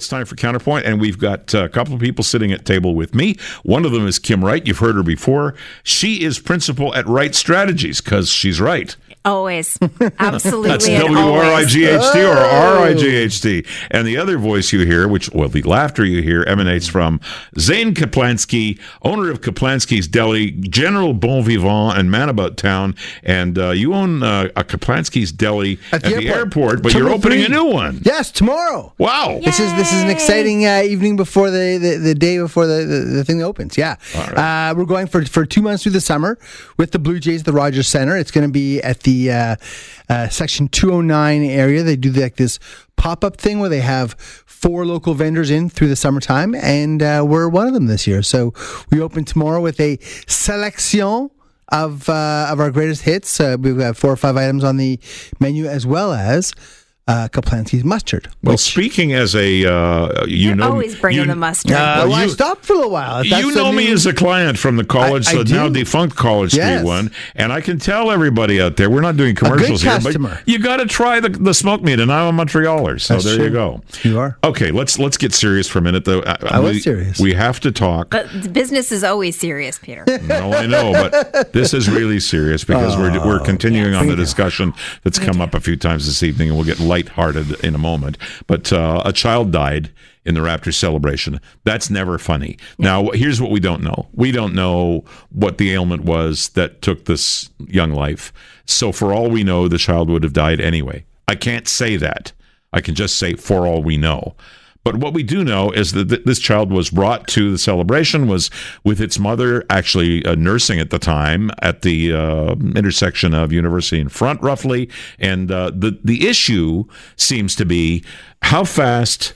It's time for Counterpoint, and we've got uh, a couple of people sitting at table with me. One of them is Kim Wright. You've heard her before. She is principal at Wright Strategies because she's right. Always. Absolutely. That's and W R I always. G H T or R I G H T. And the other voice you hear, which, well, the laughter you hear emanates from Zane Kaplansky, owner of Kaplansky's Deli, General Bon Vivant and Man About Town. And uh, you own uh, a Kaplansky's Deli at, the, airport, but you're Terminal opening a new one. Yes, tomorrow. Wow. This is this is an exciting uh, evening before the, the, the day before the, the, the thing opens. Yeah, uh, we're going for for two months through the summer with the Blue Jays at the Rogers Center. It's going to be at the uh, uh, section 209 area. They do like this pop up thing where they have four local vendors in through the summertime, and uh, we're one of them this year. So we open tomorrow with a selection of uh, of our greatest hits. Uh, we've got four or five items on the menu, as well as uh, Kaplansky's mustard. Well, which- speaking as a, uh, you You're know, always bringing you, the mustard. Uh, Well, well, I you- stopped for a while. That's you know me new- as a client from the college, I- I the now defunct College Street one, and I can tell everybody out there we're not doing good commercials here, customer. but you got to try the the smoke meat, and I'm a Montrealer, so That's there you go. You are. Okay, let's let's get serious for a minute, though. Uh, I was we, serious. We have to talk. But business is always serious, Peter. no, I know, but this is really serious because we're we're continuing on the discussion that's come up a few times this evening, and we'll get lighthearted in a moment. But uh, a child died in the Raptors celebration. That's never funny. Now, here's what we don't know: we don't know what the ailment was that took this young life. So, for all we know, the child would have died anyway. I can't say that. I can just say, for all we know. But what we do know is that th- this child was brought to the celebration, was with its mother actually uh, nursing at the time at the uh, intersection of University and Front, roughly. And uh, the the issue seems to be how fast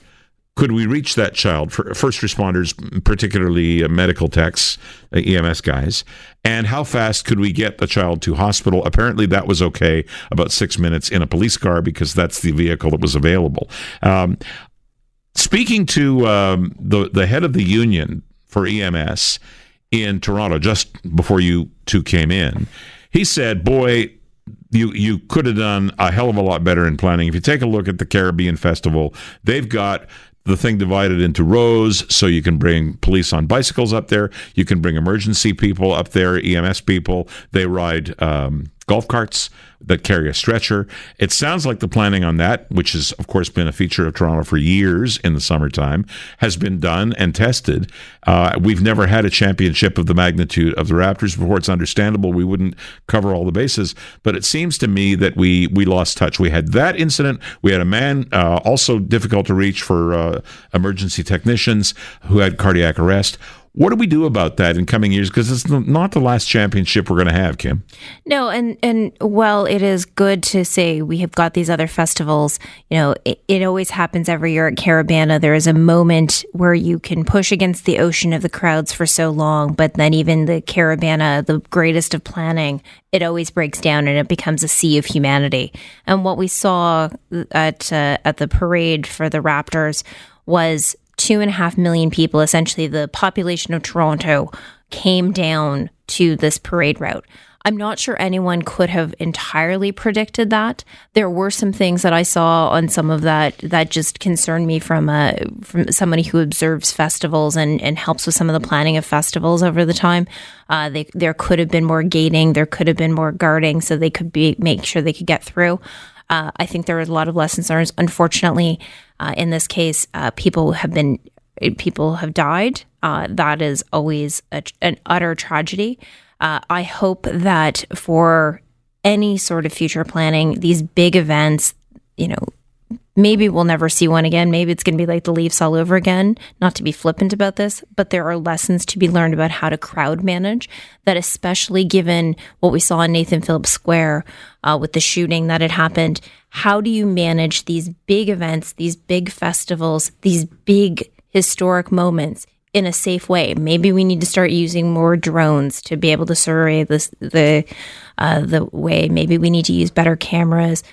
could we reach that child for first responders, particularly uh, medical techs, uh, EMS guys, and how fast could we get the child to hospital? Apparently, that was okay about six minutes in a police car because that's the vehicle that was available. Um, speaking to um, the the head of the union for EMS in Toronto just before you two came in, he said, "Boy." You you could have done a hell of a lot better in planning. If you take a look at the Caribbean Festival, they've got the thing divided into rows so you can bring police on bicycles up there you can bring emergency people up there ems people they ride um, golf carts that carry a stretcher. It sounds like the planning on that which has of course been a feature of toronto for years in the summertime has been done and tested. Uh, we've never had a championship of the magnitude of the raptors before. It's understandable we wouldn't cover all the bases but it seems to me that we we lost touch. We had that incident. We had a man uh, also difficult to reach for uh, emergency technicians who had cardiac arrest. What do we do about that in coming years? Because it's not the last championship we're going to have, Kim. No, and and well, it is good to say we have got these other festivals. You know, it, it always happens every year at Caribana. There is a moment where you can push against the ocean of the crowds for so long, but then even the Caribana, the greatest of planning, it always breaks down and it becomes a sea of humanity. And what we saw at uh, at the parade for the Raptors was two and a half million people, essentially the population of Toronto, came down to this parade route. I'm not sure anyone could have entirely predicted that. There were some things that I saw on some of that that just concerned me from a from somebody who observes festivals and, and helps with some of the planning of festivals over the time. Uh, they, there could have been more gating, there could have been more guarding, so they could be make sure they could get through. Uh, I think there are a lot of lessons learned. Unfortunately, uh, in this case, uh, people have been people have died. Uh, that is always a, an utter tragedy. Uh, I hope that for any sort of future planning, these big events, you know, maybe we'll never see one again. Maybe it's going to be like the Leafs all over again. Not to be flippant about this, but there are lessons to be learned about how to crowd manage. That, especially given what we saw in Nathan Phillips Square uh, with the shooting that had happened, how do you manage these big events, these big festivals, these big historic moments? in a safe way. Maybe we need to start using more drones to be able to survey this the uh, the way. Maybe we need to use better cameras.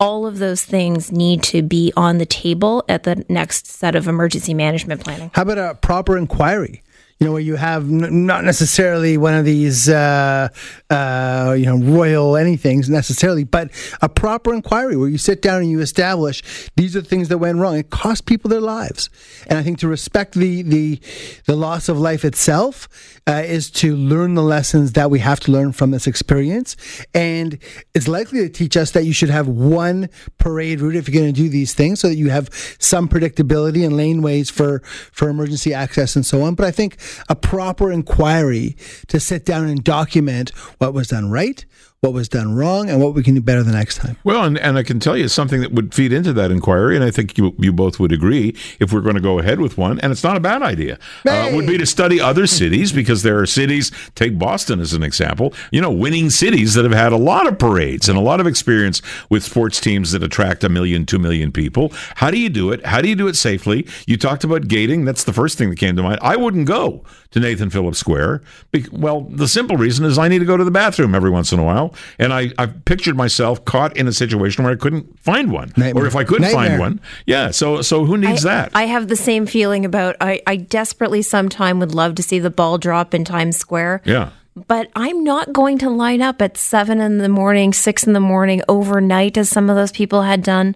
All of those things need to be on the table at the next set of emergency management planning. How about a proper inquiry? You know, where you have n- not necessarily one of these, uh, uh, you know, royal anythings necessarily, but a proper inquiry where you sit down and you establish these are the things that went wrong. It cost people their lives, and I think to respect the the the loss of life itself uh, is to learn the lessons that we have to learn from this experience, and it's likely to teach us that you should have one parade route if you're going to do these things, so that you have some predictability and laneways for for emergency access and so on. But I think a proper inquiry to sit down and document what was done right, what was done wrong, and what we can do better the next time. Well, and, and I can tell you something that would feed into that inquiry, and I think you, you both would agree if we're going to go ahead with one, and it's not a bad idea, uh, would be to study other cities because there are cities, take Boston as an example, you know, winning cities that have had a lot of parades and a lot of experience with sports teams that attract a million, two million people. How do you do it? How do you do it safely? You talked about gating. That's the first thing that came to mind. I wouldn't go to Nathan Phillips Square. Be- well, the simple reason is I need to go to the bathroom every once in a while. And I, I've pictured myself caught in a situation where I couldn't find one. Nightmare. Or if I couldn't Nightmare. find one. Yeah. So so who needs I, that? I have the same feeling about. I, I desperately sometime would love to see the ball drop in Times Square. yeah. But I'm not going to line up at seven in the morning, six in the morning, overnight, as some of those people had done,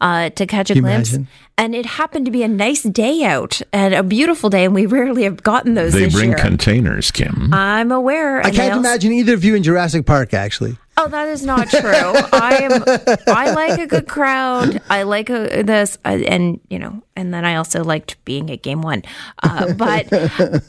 uh, to catch a you glimpse. imagine? And it happened to be a nice day out and a beautiful day, and we rarely have gotten those. They this bring year. containers, Kim. I'm aware. I can't also- imagine either of you in Jurassic Park, actually. Oh, that is not true. I am. I like a good crowd. I like a, this, uh, and you know, and then I also liked being at game one. Uh, but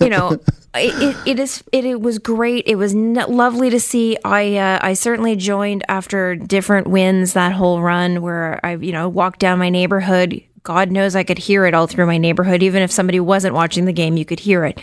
you know, it, it, it is. It, it was great. It was n- lovely to see. I uh, I certainly joined after different wins that whole run where I you know walked down my neighborhood. God knows I could hear it all through my neighborhood. Even if somebody wasn't watching the game, you could hear it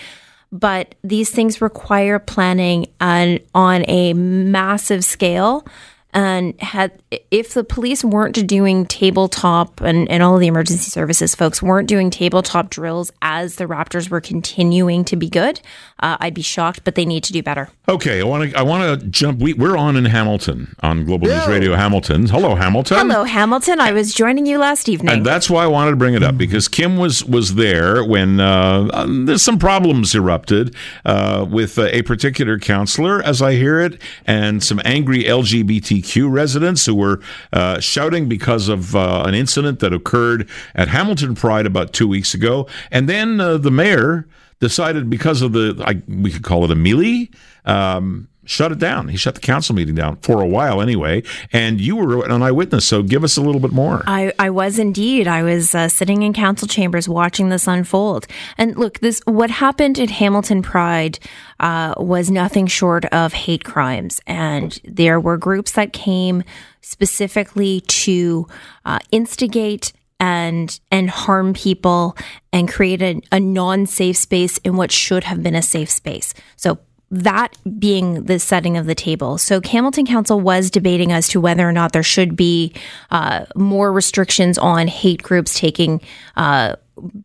but these things require planning and on a massive scale. And had if the police weren't doing tabletop and, and all the emergency services folks weren't doing tabletop drills as the raptors were continuing to be good uh, i'd be shocked but they need to do better Okay, I want to. I want to jump. We, we're on in Hamilton on Global News Radio Hamilton. Hello, Hamilton. hello hamilton i was joining you last evening And that's why I wanted to bring it up because Kim was was there when uh, um, there's some problems erupted uh, with uh, a particular counselor, as I hear it, and some angry LGBTQ residents who were uh, shouting because of uh, an incident that occurred at Hamilton Pride about two weeks ago, and then uh, the mayor decided because of the I, we could call it a melee. Um, Shut it down. He shut the council meeting down for a while anyway. And you were an eyewitness, so give us a little bit more. I, I was indeed. I was uh, sitting in council chambers watching this unfold. And look, this what happened at Hamilton Pride uh, was nothing short of hate crimes, and there were groups that came specifically to uh, instigate and and harm people and create a, a non-safe space in what should have been a safe space. So that being the setting of the table. So Hamilton Council was debating as to whether or not there should be uh, more restrictions on hate groups taking uh,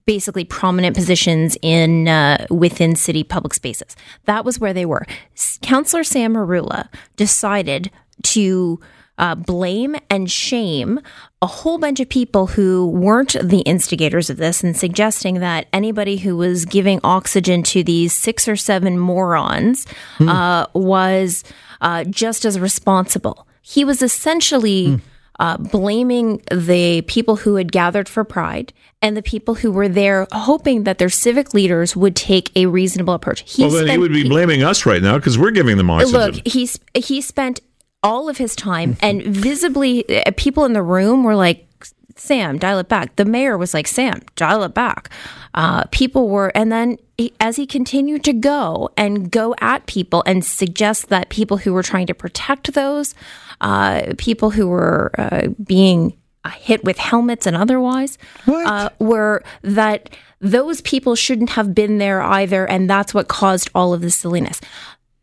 basically prominent positions in uh, within city public spaces. That was where they were. S- Councillor Sam Merulla decided to uh, blame and shame a whole bunch of people who weren't the instigators of this and suggesting that anybody who was giving oxygen to these six or seven morons uh, was uh, just as responsible. He was essentially. Uh, blaming the people who had gathered for Pride and the people who were there, hoping that their civic leaders would take a reasonable approach. He Well, then he would be blaming us right now because we're giving them oxygen. Look, he's he spent all of his time, and visibly, uh, people in the room were like, "Sam, dial it back." The mayor was like, "Sam, dial it back." Uh, people were, and then he, as he continued to go and go at people and suggest that people who were trying to protect those, uh, people who were uh, being hit with helmets and otherwise, uh, were that those people shouldn't have been there either, and that's what caused all of the silliness.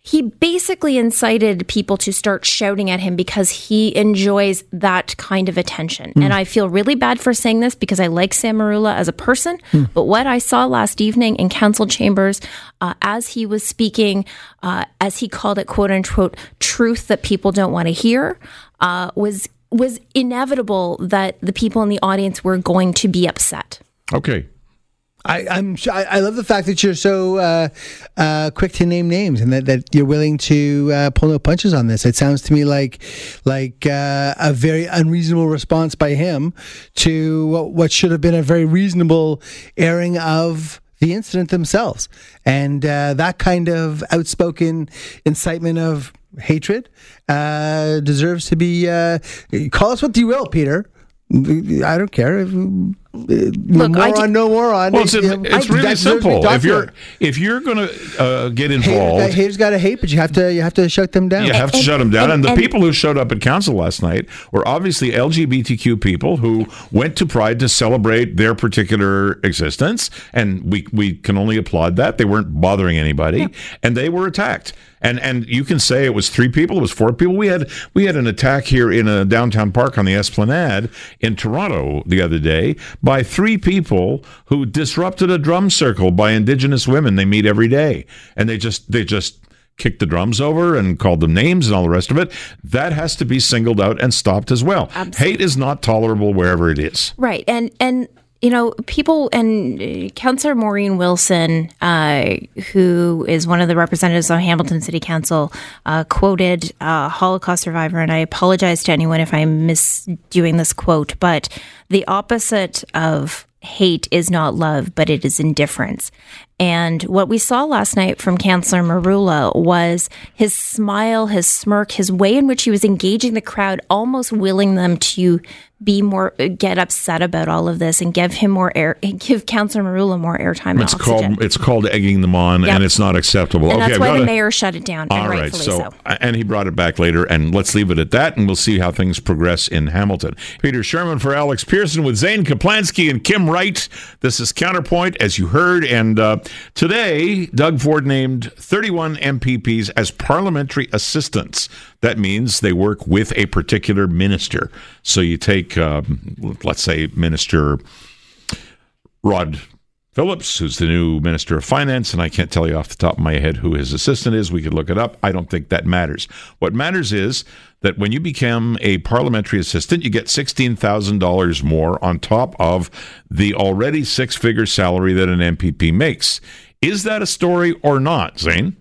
He basically incited people to start shouting at him because he enjoys that kind of attention. And I feel really bad for saying this because I like Sam Merulla as a person. But what I saw last evening in council chambers, uh, as he was speaking, uh, as he called it, quote unquote, truth that people don't want to hear, uh, was was inevitable that the people in the audience were going to be upset. okay. I, I'm I, love the fact that you're so uh, uh, quick to name names and that, that you're willing to uh, pull no punches on this. It sounds to me like like uh, a very unreasonable response by him to what, what should have been a very reasonable airing of the incident themselves, and uh, that kind of outspoken incitement of hatred uh, deserves to be. call us what you will, Peter. I don't care. If, Look, moron, no moron. Well, it's, it's really simple. If you're if you're going to uh, get involved, Hate, haters got to hate, but you have to you have to shut them down. You have to and, shut them down. And, and the and, people who showed up at council last night were obviously LGBTQ people who went to Pride to celebrate their particular existence, and we we can only applaud that. They weren't bothering anybody, yeah. and they were attacked and and you can say it was three people, it was four people. We had we had an attack here in a downtown park on the Esplanade in Toronto the other day by three people who disrupted a drum circle by Indigenous women they meet every day, and they just they just kicked the drums over and called them names and all the rest of it, that has to be singled out and stopped as well. Absolutely. Hate is not tolerable wherever it is. Right. And and you know, people and uh, Councillor Maureen Wilson, uh, who is one of the representatives on Hamilton City Council, uh, quoted a Holocaust survivor, and I apologize to anyone if I'm misdoing this quote, but the opposite of hate is not love, but it is indifference. And what we saw last night from Councillor Merulla was his smile, his smirk, his way in which he was engaging the crowd, almost willing them to be more get upset about all of this and give him more air give Councillor Merulla more airtime. It's called it's called egging them on yep. and it's not acceptable. And okay, that's why the mayor shut it down. All right, so, so, and he brought it back later and let's leave it at that and we'll see how things progress in Hamilton. Peter Sherman for Alex Pearson with Zane Kaplansky and Kim Wright. This is Counterpoint as you heard and uh, today Doug Ford named 31 MPPs as parliamentary assistants. That means they work with a particular minister. So you take, um, let's say, Minister Rod Phillips, who's the new Minister of Finance, and I can't tell you off the top of my head who his assistant is. We could look it up. I don't think that matters. What matters is that when you become a parliamentary assistant, you get $16,000 more on top of the already six figure salary that an MPP makes. Is that a story or not, Zane?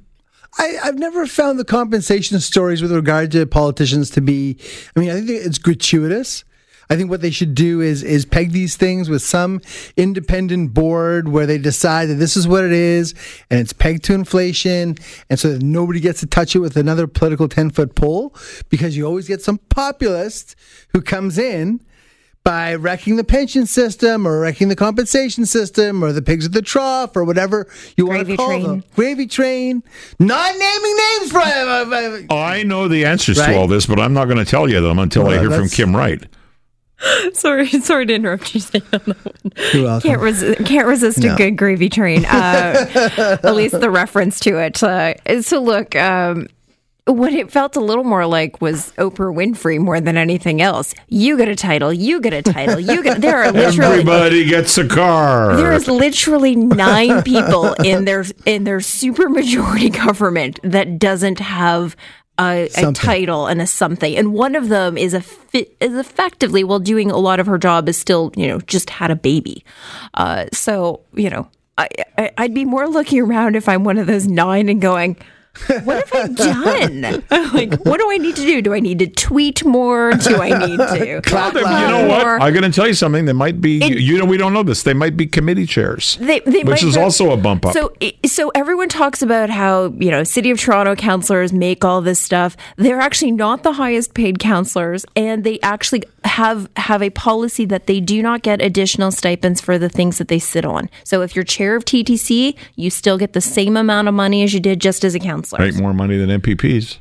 I, have never found the compensation stories with regard to politicians to be. I mean, I think it's gratuitous. I think what they should do is is peg these things with some independent board where they decide that this is what it is and it's pegged to inflation, and so that nobody gets to touch it with another political ten foot pole because you always get some populist who comes in by wrecking the pension system or wrecking the compensation system or the pigs at the trough or whatever you want to call train. them. Gravy train. Not naming names for I know the answers right? to all this, but I'm not going to tell you them until well, I hear from Kim Wright. sorry, sorry to interrupt you. Saying on that one. You're welcome. Can't, resi- can't resist no. a good gravy train. Uh, at least the reference to it. Uh, so look, um, what it felt a little more like was Oprah Winfrey more than anything else. You get a title. You get a title. You get. There are literally everybody gets a car. There is literally nine people in their in their supermajority government that doesn't have a, a, title and a something, and one of them is a is effectively while doing a lot of her job is still you know just had a baby. Uh, so you know I, I I'd be more looking around if I'm one of those nine and going what have I done? like, what do I need to do? Do I need to tweet more? Do I need to? Clap you know what? I'm going to tell you something. They might be. It, you know, we don't know this. They might be committee chairs, they, they which is also a bump up. So, so everyone talks about how you know, City of Toronto councillors make all this stuff. They're actually not the highest paid councillors, and they actually have have a policy that they do not get additional stipends for the things that they sit on. So, if you're chair of TTC, you still get the same amount of money as you did just as a councillor counselors. Make more money than MPPs.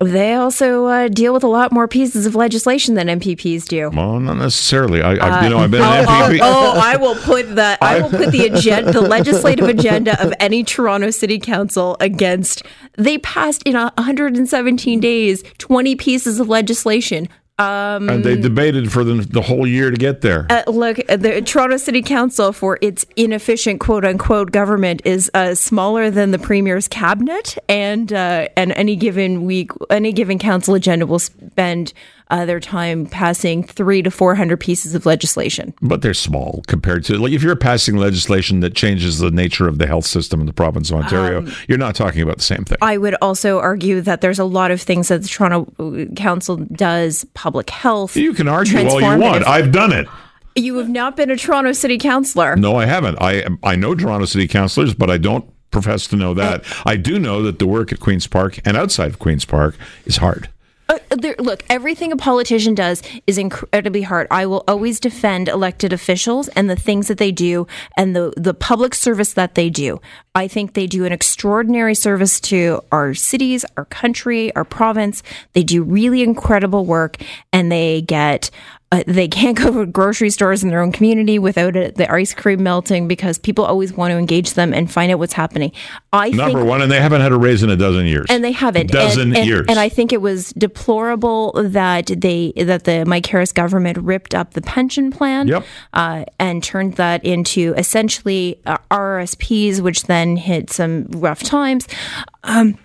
They also uh, deal with a lot more pieces of legislation than MPPs do. Well, not necessarily. I, uh, you know, I've been oh, an MPP. Oh, oh, I will put the I will put the agenda, the legislative agenda of any Toronto City Council against. They passed in 117 days 20 pieces of legislation. Um, and they debated for the, the whole year to get there. Uh, look, the Toronto City Council, for its inefficient "quote unquote" government, is uh, smaller than the Premier's cabinet, and uh, and any given week, any given council agenda will spend uh, their time passing three to 400 pieces of legislation. But they're small compared to, like, if you're passing legislation that changes the nature of the health system in the province of Ontario, Um, you're not talking about the same thing. I would also argue that there's a lot of things that the Toronto uh, Council does, public health. you can argue all you want. I've done it. You have not been a Toronto City Councillor. No, I haven't. I I know Toronto City councillors, but I don't profess to know that. I do know that the work at Queens Park and outside of Queens Park is hard. Uh, there, look, everything a politician does is incredibly hard. I will always defend elected officials and the things that they do and the, the public service that they do. I think they do an extraordinary service to our cities, our country, our province. They do really incredible work and they get. Uh, they can't go to grocery stores in their own community without it, the ice cream melting because people always want to engage them and find out what's happening. I Number think one, and they haven't had a raise in a dozen years. and they haven't a dozen and, and, years. and I think it was deplorable that they that the Mike Harris government ripped up the pension plan Yep. uh, and turned that into essentially uh, RRSPs, which then hit some rough times. Um,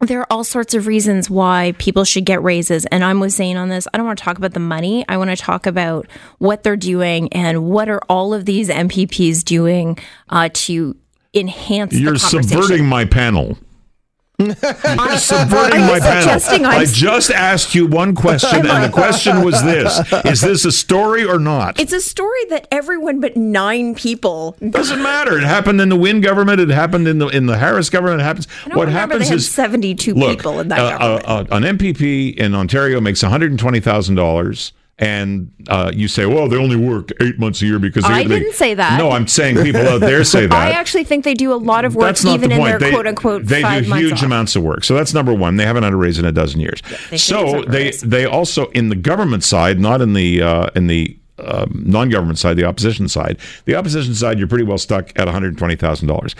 there are all sorts of reasons why people should get raises. And I'm with Zane on this. I don't want to talk about the money. I want to talk about what they're doing and what are all of these MPPs doing uh, to enhance You're subverting my panel. I'm Subverting my panel. I'm just asked you one question, and the question was this: Is this a story or not? It's a story that everyone but nine people. Doesn't matter. It happened in the Wynne government. It happened in the in the Harris government. It happens. I what happens they is 72 look, people in that uh, government. uh, uh, an MPP in Ontario makes one hundred and twenty thousand dollars. And uh, you say, well, they only work eight months a year because they I get the big-" didn't say that. No, I'm saying people out there say that. I actually think they do a lot of work, even the in point. their they, quote unquote they do huge off. amounts of work. So that's number one. They haven't had a raise in a dozen years. they so they they also in the government side, not in the uh, in the um, non-government side, the opposition side. The opposition side, you're pretty well stuck at one hundred twenty thousand dollars.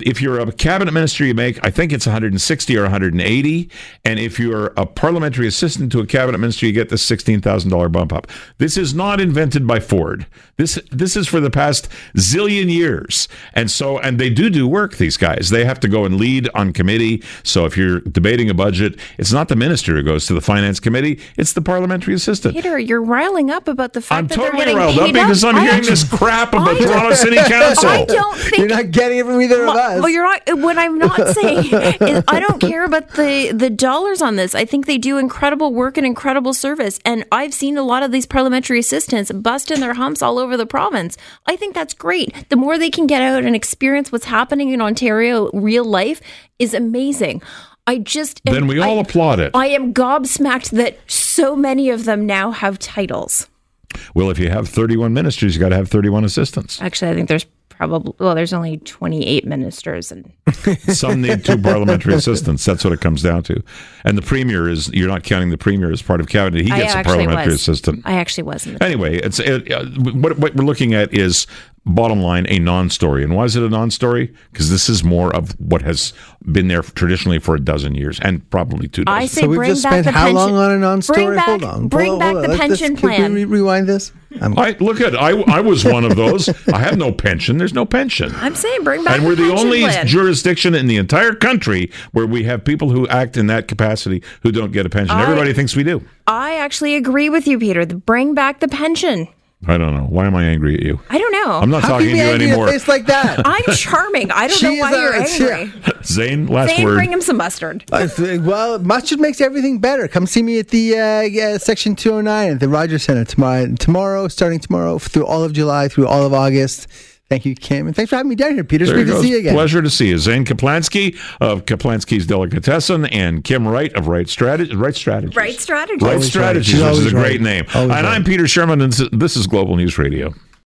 If you're a cabinet minister, you make I think it's one hundred and sixty or one hundred and eighty, and if you're a parliamentary assistant to a cabinet minister, you get the sixteen thousand dollar bump up. This is not invented by Ford. This this is for the past zillion years, and so and they do do work. These guys they have to go and lead on committee. So if you're debating a budget, it's not the minister who goes to the finance committee; it's the parliamentary assistant. Peter, you're riling up about the fact I'm that totally they're getting riled up paid because I'm I hearing actually- this crap about I Toronto City Council. I don't think You're not getting it from either of us. Well, you're not. What I'm not saying is I don't care about the the dollars on this. I think they do incredible work and incredible service, and I've seen a lot of these parliamentary assistants busting their humps all over the province. I think that's great. The more they can get out and experience what's happening in Ontario, real life, is amazing. I just Then we I- all applaud it. I am gobsmacked that so many of them now have titles. Well, if you have 31 ministers, you got to have 31 assistants. Actually, I think there's probably well, there's only 28 ministers and Some need two parliamentary assistants. That's what it comes down to. And the premier is, you're not counting the premier as part of cabinet. He gets a parliamentary was. assistant. I actually wasn't. Anyway, it's it, uh, what, what we're looking at is bottom line a non-story. And why is it a non-story? Because this is more of what has been there traditionally for a dozen years and probably two dozen. I say so we've bring just back spent the how pension. long on a non-story? Back, hold on. bring Hold back hold the on. Let's- pension let's- can plan. we re- rewind this? I'm, I look at I I was one of those. I have no pension. There's no pension. I'm saying bring back. and we're the pension only plan. jurisdiction in the entire country where we have people who act in that capacity who don't get a pension. I- Everybody thinks we do. I actually agree with you, Peter. The- Bring back the pension. I don't know. Why am I angry at you? I don't know. I'm not how talking can to you you angry anymore. a face like that? I'm charming. I don't She know why a- you're yeah. angry. Zane, last Zane, word. bring him some mustard. Uh, well, mustard makes everything better. Come see me at the uh, yeah, section 209 at the Rogers Center tomorrow. Tomorrow, starting tomorrow through all of July, through all of August. Thank you, Kim, and thanks for having me down here, Peter. It's There great to see you again. Pleasure to see you. Zane Kaplansky of Kaplansky's Delicatessen and Kim Wright of Right Strategy. Right Strategy. Right strategy. Right Always right. Strategies, which is always a great right. name. Always and I'm. Peter Sherman, and this is Global News Radio.